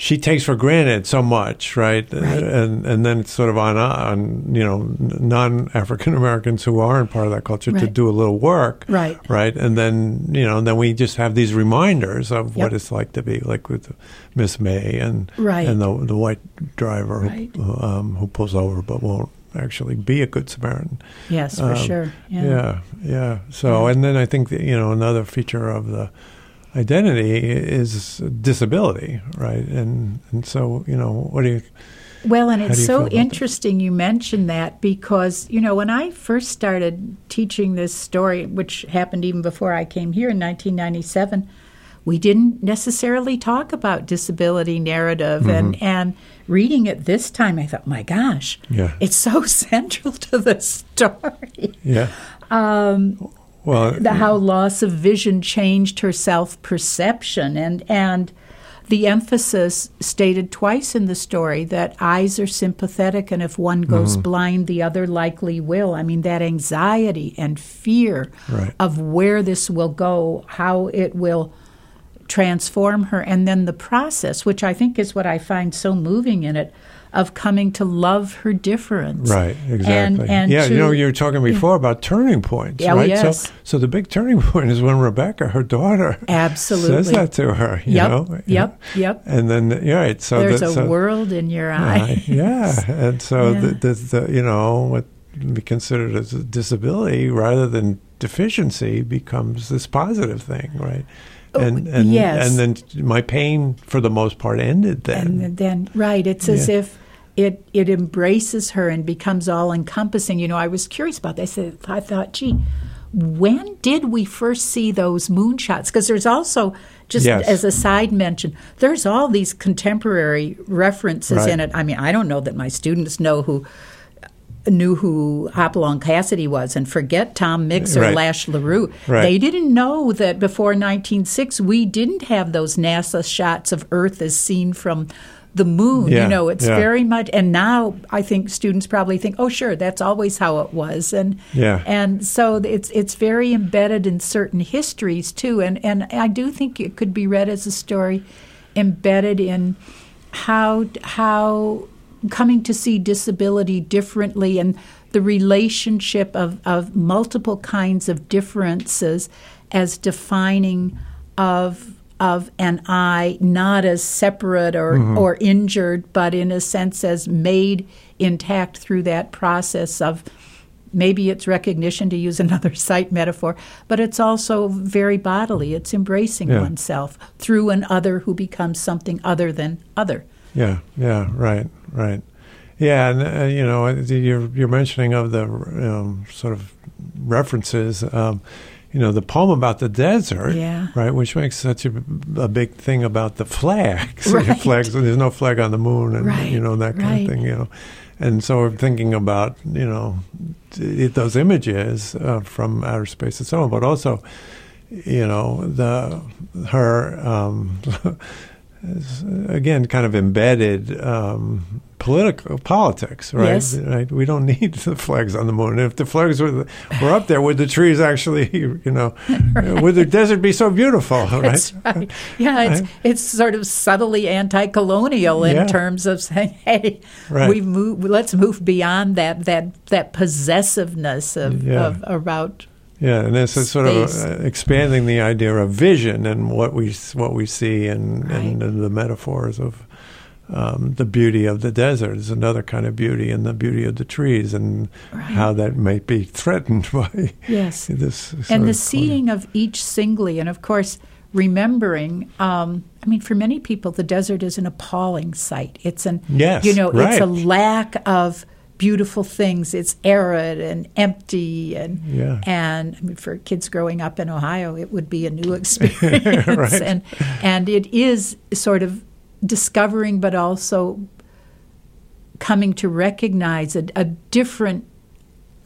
B: she takes for granted so much, right?
A: Right.
B: And and then it's sort of on on you know non African Americans who aren't part of that culture to do a little work,
A: Right.
B: Right, and then you know then we just have these reminders of what it's like to be like with Miss May and
A: Right.
B: and the the white driver
A: Right.
B: who, um, who pulls over but won't actually be a good Samaritan.
A: yes, for
B: Um,
A: sure. Yeah.
B: Yeah, yeah. So, and then I think that, you know another feature of the identity is disability, right? And and so you know, what do you?
A: Well, and it's so
B: about that?
A: interesting you mentioned that because, you know, when I first started teaching this story, which happened even before I came here in 1997, we didn't necessarily talk about disability narrative. And,
B: Mm-hmm.
A: and reading it this time, I thought, my gosh,
B: Yeah.
A: it's so central to the story.
B: Yeah. Um, well,
A: the, how loss of vision changed her self perception and and the emphasis stated twice in the story that eyes are sympathetic and if one goes
B: Mm-hmm.
A: blind the other likely will i mean that anxiety and fear
B: Right.
A: of where this will go how it will transform her and then the process which i think is what i find so moving in it of coming to love her difference
B: Right, exactly.
A: and, and
B: yeah,
A: to-
B: you know, you were talking before about turning points,
A: Yeah, oh,
B: right?
A: yes.
B: So, so the big turning point is when Rebecca, her daughter,
A: Absolutely.
B: says that to her. You
A: Yep,
B: know?
A: yep, yep.
B: And then, yeah, right. So
A: there's
B: the,
A: a world in your eye
B: yeah, and so
A: Yeah.
B: The, the, the you know what we considered as a disability rather than deficiency becomes this positive thing, right?
A: Oh,
B: And and
A: yes.
B: and then my pain for the most part ended then.
A: and then right. It's as if it it embraces her and becomes all encompassing you know i was curious about that i said i thought gee when did we first see those moonshots? Because there's also just
B: Yes.
A: as a side mention there's all these contemporary references in it. I mean i don't know that my students know who knew who Hopalong Cassidy was and forget Tom Mix or
B: Right.
A: Lash LaRue.
B: Right.
A: They didn't know that before 1906 we didn't have those NASA shots of Earth as seen from the moon.
B: Yeah,
A: You know, it's
B: yeah.
A: very much and now I think students probably think, "Oh, sure, that's always how it was." And
B: Yeah.
A: and so it's it's very embedded in certain histories too and and I do think it could be read as a story embedded in how how coming to see disability differently and the relationship of, of multiple kinds of differences as defining of of an I not as separate or, mm-hmm. or injured but in a sense as made intact through that process of maybe it's recognition to use another sight metaphor but it's also very bodily. It's embracing
B: Yeah.
A: oneself through an other who becomes something other than other
B: Yeah, yeah, right, right. Yeah, and uh, you know, you're you're mentioning of the um, sort of references. Um, you know, the poem about the desert,
A: Yeah.
B: right, which makes such a, a big thing about the flags.
A: Right.
B: flags. There's no flag on the moon, and
A: Right,
B: you know that kind
A: right.
B: of thing. You know, and so we're thinking about you know t- those images uh, from outer space and so on, but also you know the her um, is, again kind of embedded um, political politics, right?
A: Yes.
B: Right. We don't need the flags on the moon. If the flags were were up there, would the trees actually, you know, would the desert be so beautiful? Right.
A: That's right. Yeah, it's
B: Right.
A: it's sort of subtly anti-colonial in
B: Yeah.
A: terms of saying, "Hey,
B: Right.
A: we move. Let's move beyond that that that possessiveness of,
B: Yeah.
A: of about."
B: Yeah, and this is sort of
A: Space.
B: uh, expanding the idea of vision and what we what we see and,
A: Right.
B: and, the metaphors of um, the beauty of the desert is another kind of beauty, and the beauty of the trees, and
A: Right.
B: how that might be threatened by
A: Yes.
B: this.
A: and the
B: of
A: seeing of each singly, and of course, remembering. Um, I mean, for many people, the desert is an appalling sight. It's an,
B: Yes,
A: you know, it's a lack of beautiful things. It's arid and empty, and
B: Yeah.
A: and I mean, for kids growing up in Ohio, it would be a new experience,
B: Right.
A: and and it is sort of discovering, but also coming to recognize a, a different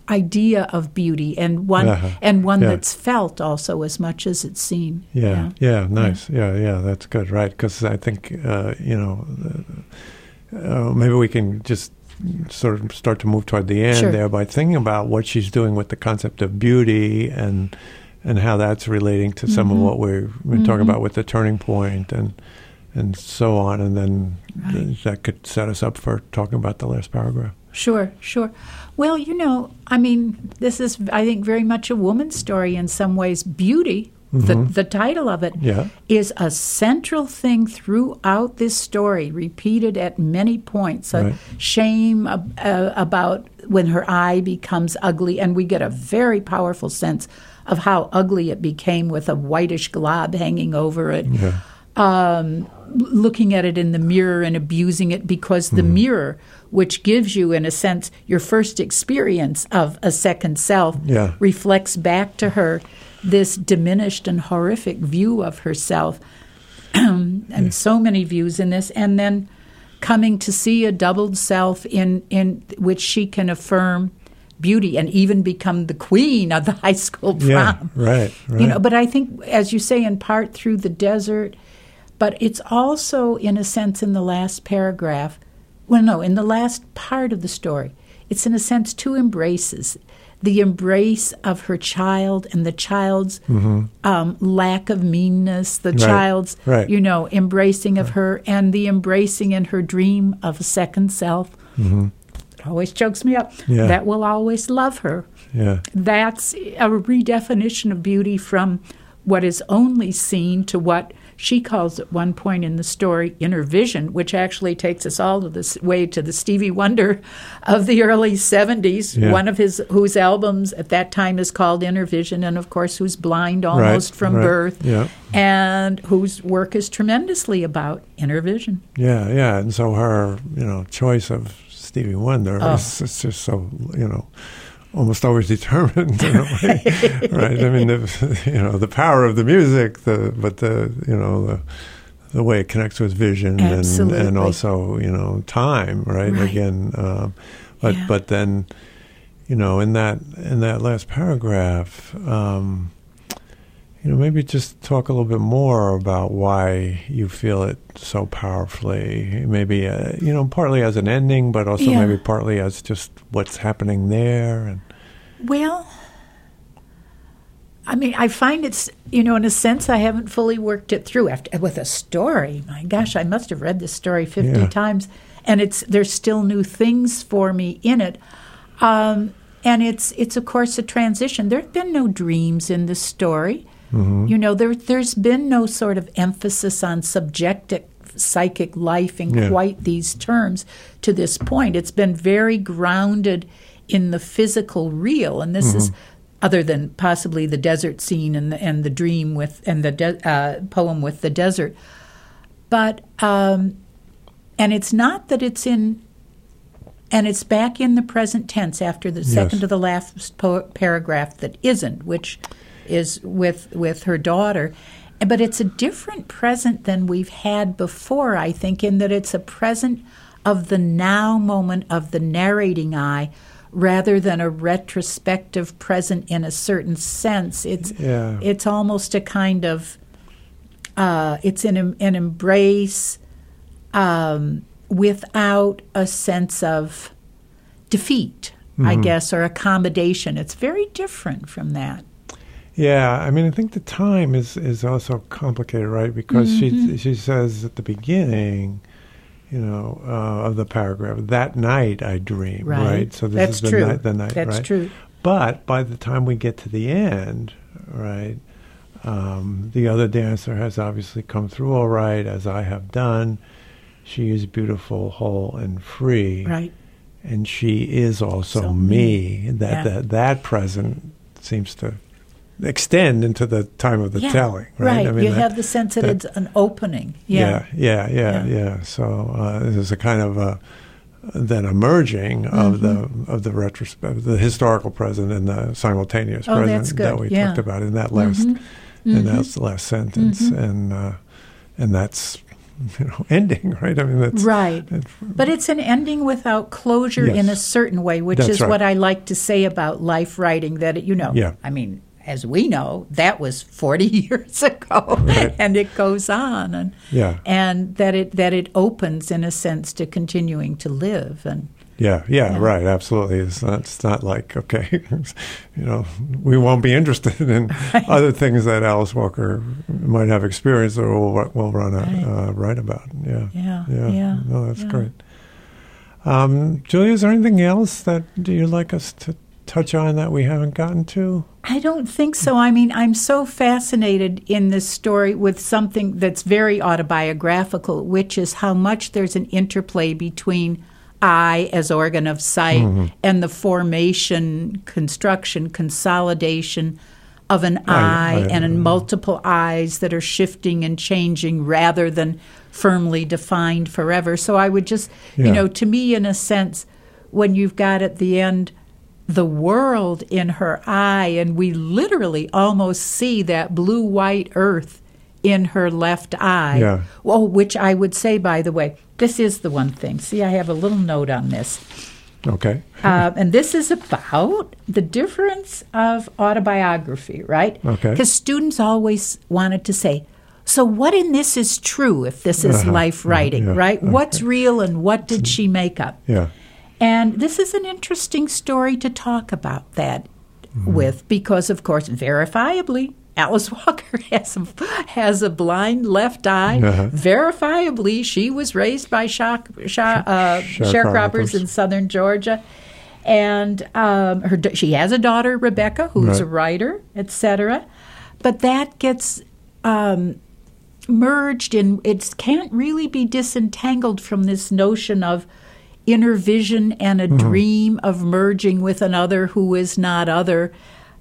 A: idea of beauty and one
B: Uh-huh.
A: and one
B: Yeah.
A: that's felt also as much as it's seen.
B: Yeah, yeah, nice. Yeah, yeah, that's good, right? Because I think uh, you know, uh, maybe we can just sort of start to move toward the end
A: Sure.
B: there by thinking about what she's doing with the concept of beauty and and how that's relating to some of
A: Mhm.
B: what we've been talking
A: Mhm.
B: about with the turning point and and so on, and then
A: Right.
B: that could set us up for talking about the last paragraph.
A: Sure, sure. Well, you know, I mean, this is, I think, very much a woman's story in some ways. Beauty, the,
B: Mhm.
A: the title of it,
B: Yeah.
A: is a central thing throughout this story, repeated at many points. A
B: Right.
A: shame ab- uh, about when her eye becomes ugly, and we get a very powerful sense of how ugly it became with a whitish glob hanging over it
B: Yeah.
A: um, looking at it in the mirror and abusing it because the
B: Mm-hmm.
A: mirror, which gives you, in a sense, your first experience of a second self,
B: Yeah.
A: reflects back to her this diminished and horrific view of herself. and so many views in this. And then coming to see a doubled self in, in which she can affirm beauty and even become the queen of the high school prom
B: Yeah. Right. Right.
A: you know but i think as you say in part through the desert but it's also in a sense in the last paragraph well no in the last part of the story it's in a sense two embraces the embrace of her child and the child's um, lack of meanness the
B: Mm-hmm. Right,
A: child's
B: right.
A: you know embracing of her and the embracing in her dream of a second self it always chokes me up
B: Mm-hmm. Yeah.
A: that will always love her
B: yeah.
A: that's a redefinition of beauty from what is only seen to what she calls at one point in the story inner vision, which actually takes us all the way to the Stevie Wonder of the early 70s.
B: Yeah.
A: One of his whose albums at that time is called Inner Vision, and of course, who's blind almost from
B: right,
A: birth,
B: yeah.
A: and whose work is tremendously about inner vision.
B: Yeah, yeah, and so her, you know, choice of Stevie Wonder
A: Oh.
B: is just so, you know, almost always determined in a way, right? I mean, the, you know, the power of the music, the but the, you know, the the way it connects with vision and and also, you know, time, right?
A: Right.
B: Again, um, but
A: Yeah.
B: but then, you know, in that in that last paragraph. Um, you know, maybe just talk a little bit more about why you feel it so powerfully. Maybe, uh, you know, partly as an ending, but also
A: Yeah.
B: maybe partly as just what's happening there. And
A: Well, I mean, I find it's, you know, in a sense, I haven't fully worked it through after with a story. My gosh, I must have read this story 50
B: Yeah.
A: times, and it's there's still new things for me in it. Um, and it's it's of course a transition. There have been no dreams in this story.
B: Mm-hmm.
A: You know, there there's been no sort of emphasis on subjective psychic life in
B: Yeah.
A: quite these terms to this point. It's been very grounded in the physical real, and this is other than possibly the desert scene and the, and the dream with and the de- uh, poem with the desert. But um, and it's not that it's in, and it's back in the present tense after the second to the last po- paragraph that isn't, which is with with her daughter. But it's a different present than we've had before, I think, in that it's a present of the now moment of the narrating eye rather than a retrospective present in a certain sense. It's
B: Yeah.
A: it's almost a kind of uh, it's an an embrace um, without a sense of defeat, I guess, or accommodation. It's very different from that.
B: Yeah, I mean, I think the time is is also complicated, right? Because
A: Mm-hmm.
B: she she says at the beginning. You know, uh, of the paragraph. That night I dream,
A: Right.
B: right? So this
A: That's
B: is the
A: true.
B: night. The night,
A: That's
B: right?
A: true.
B: But by the time we get to the end, right, um, the other dancer has obviously come through all right, as I have done. she is beautiful, whole, and free.
A: Right.
B: And she is also
A: So
B: me. That,
A: Yeah.
B: that that present seems to extend into the time of the
A: yeah.
B: telling. Right.
A: i mean you
B: that-
A: have the sense that,
B: that-
A: it's an opening.
B: yeah,
A: Yeah.
B: yeah, yeah,
A: Yeah.
B: So uh, this is a kind of a then a merging of the
A: Mm-hmm.
B: of the retrospect, the historical present and the simultaneous
A: Oh,
B: present that we
A: yeah.
B: talked about in that last in
A: Mhm.
B: that last sentence, and uh, and that's you know ending, right? I mean, that's
A: Right.
B: that's-
A: But it's an ending without closure in a certain way, which
B: That's
A: is
B: right.
A: what I like to say about life writing that, it, you know,
B: Yeah.
A: I mean, as we know, that was 40 years ago
B: Right.
A: and it goes on and
B: yeah,
A: and that it that it opens in a sense to continuing to live and
B: yeah, yeah,
A: Yeah.
B: right. Absolutely. It's not. It's not like okay, you know, we won't be interested in other things that Alice Walker might have experienced or will, will run a
A: Right.
B: uh, write about. Yeah.
A: yeah,
B: Yeah.
A: yeah.
B: No, that's
A: yeah.
B: great. Um, Julia, is there anything else that do you like us to touch on that we haven't gotten to?
A: I don't think so. I mean, I'm so fascinated in this story with something that's very autobiographical, which is how much there's an interplay between I as organ of sight
B: Mm-hmm.
A: and the formation, construction, consolidation of an
B: I-
A: eye
B: I-
A: and in multiple eyes that are shifting and changing rather than firmly defined forever. So I would just,
B: Yeah.
A: you know, to me, in a sense, when you've got at the end the world in her eye, and we literally almost see that blue white earth in her left eye.
B: Yeah.
A: Well, which I would say, by the way, this is the one thing. See, I have a little note on this.
B: Okay.
A: Uh, and this is about the difference of autobiography, right?
B: Okay.
A: Because students always wanted to say, so what in this is true if this is
B: Uh-huh.
A: life writing,
B: Yeah.
A: right? What's real and what did she make up?
B: Yeah.
A: And this is an interesting story to talk about that
B: Mm-hmm.
A: with because, of course, verifiably, Alice Walker has a, has a blind left eye.
B: Uh-huh.
A: Verifiably, she was raised by shock, sha- uh,
B: Sharecroppers.
A: in southern Georgia. And um, her, she has a daughter, Rebecca, who's a writer, etc. But that gets um, merged in it can't really be disentangled from this notion of inner vision and a dream of merging with another who is not other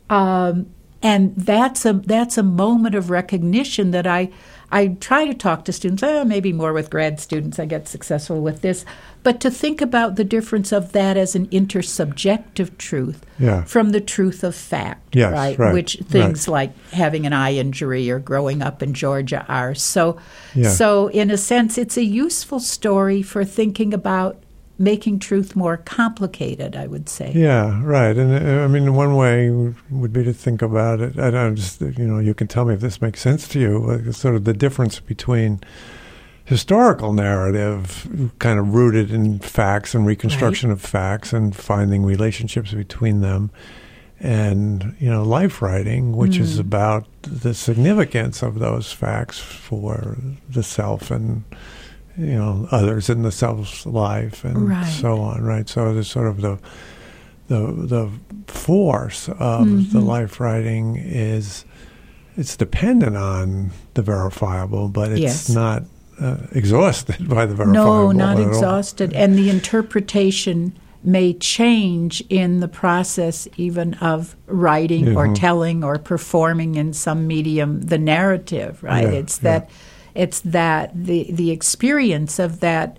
A: um, and that's a that's a moment of recognition that I I try to talk to students uh, maybe more with grad students I get successful with this but to think about the difference of that as an intersubjective truth
B: Yeah.
A: from the truth of fact
B: Yes,
A: right?
B: right,
A: which things like having an eye injury or growing up in Georgia are. So,
B: Yeah.
A: so in a sense, it's a useful story for thinking about making truth more complicated. I would say.
B: Yeah, right. And uh, I mean, one way would be to think about it. I don't just, you know, you can tell me if this makes sense to you. Like sort of the difference between historical narrative, kind of rooted in facts and reconstruction of facts and finding relationships between them, and you know, life writing, which is about the significance of those facts for the self and you know others in the self's life and
A: Right.
B: so on. Right. So there's sort of the the the force of the
A: Mhm.
B: life writing is it's dependent on the verifiable, but it's
A: Yes.
B: not uh, exhausted by the verifiable.
A: No, not
B: at all.
A: exhausted. And the interpretation may change in the process even of writing or
B: Mhm.
A: telling or performing in some medium the narrative, right?
B: Yeah,
A: it's
B: yeah.
A: It's that the the experience of that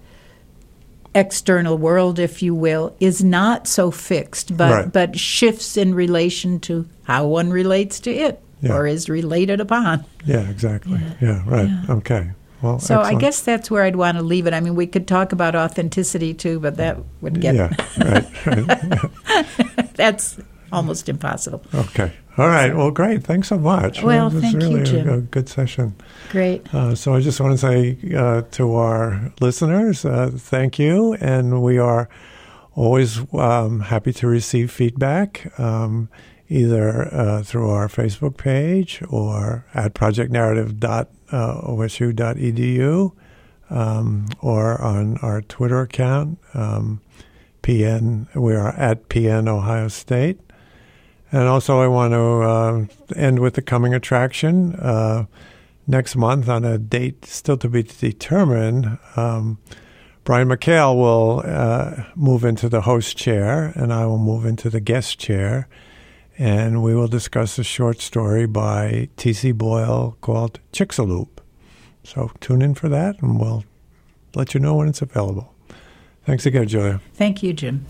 A: external world, if you will, is not so fixed, but
B: Right.
A: but shifts in relation to how one relates to it
B: Yeah.
A: or is related upon.
B: Yeah, exactly. Yeah, right.
A: Yeah.
B: Okay. Well,
A: So I guess that's where I'd want to leave it. I mean, we could talk about authenticity too, but that would get
B: Yeah. Right. right.
A: that's almost impossible.
B: Okay. All right. Well, great. Thanks so much.
A: Well, thank
B: is
A: you,
B: really
A: Jim.
B: A, a good session.
A: Great.
B: Uh, so I just want to say uh, to our listeners, uh, thank you, and we are always um, happy to receive feedback, um, either uh, through our Facebook page or at projectnarrative.osu.edu um, or on our Twitter account, um, PN. We are at PN Ohio State. And also, I want to uh, end with the coming attraction. Uh, next month on a date still to be determined. Um, Brian McHale will uh, move into the host chair, and I will move into the guest chair, and we will discuss a short story by T.C. Boyle called Chicxulub. So tune in for that, and we'll let you know when it's available. Thanks again, Julia.
A: Thank you, Jim.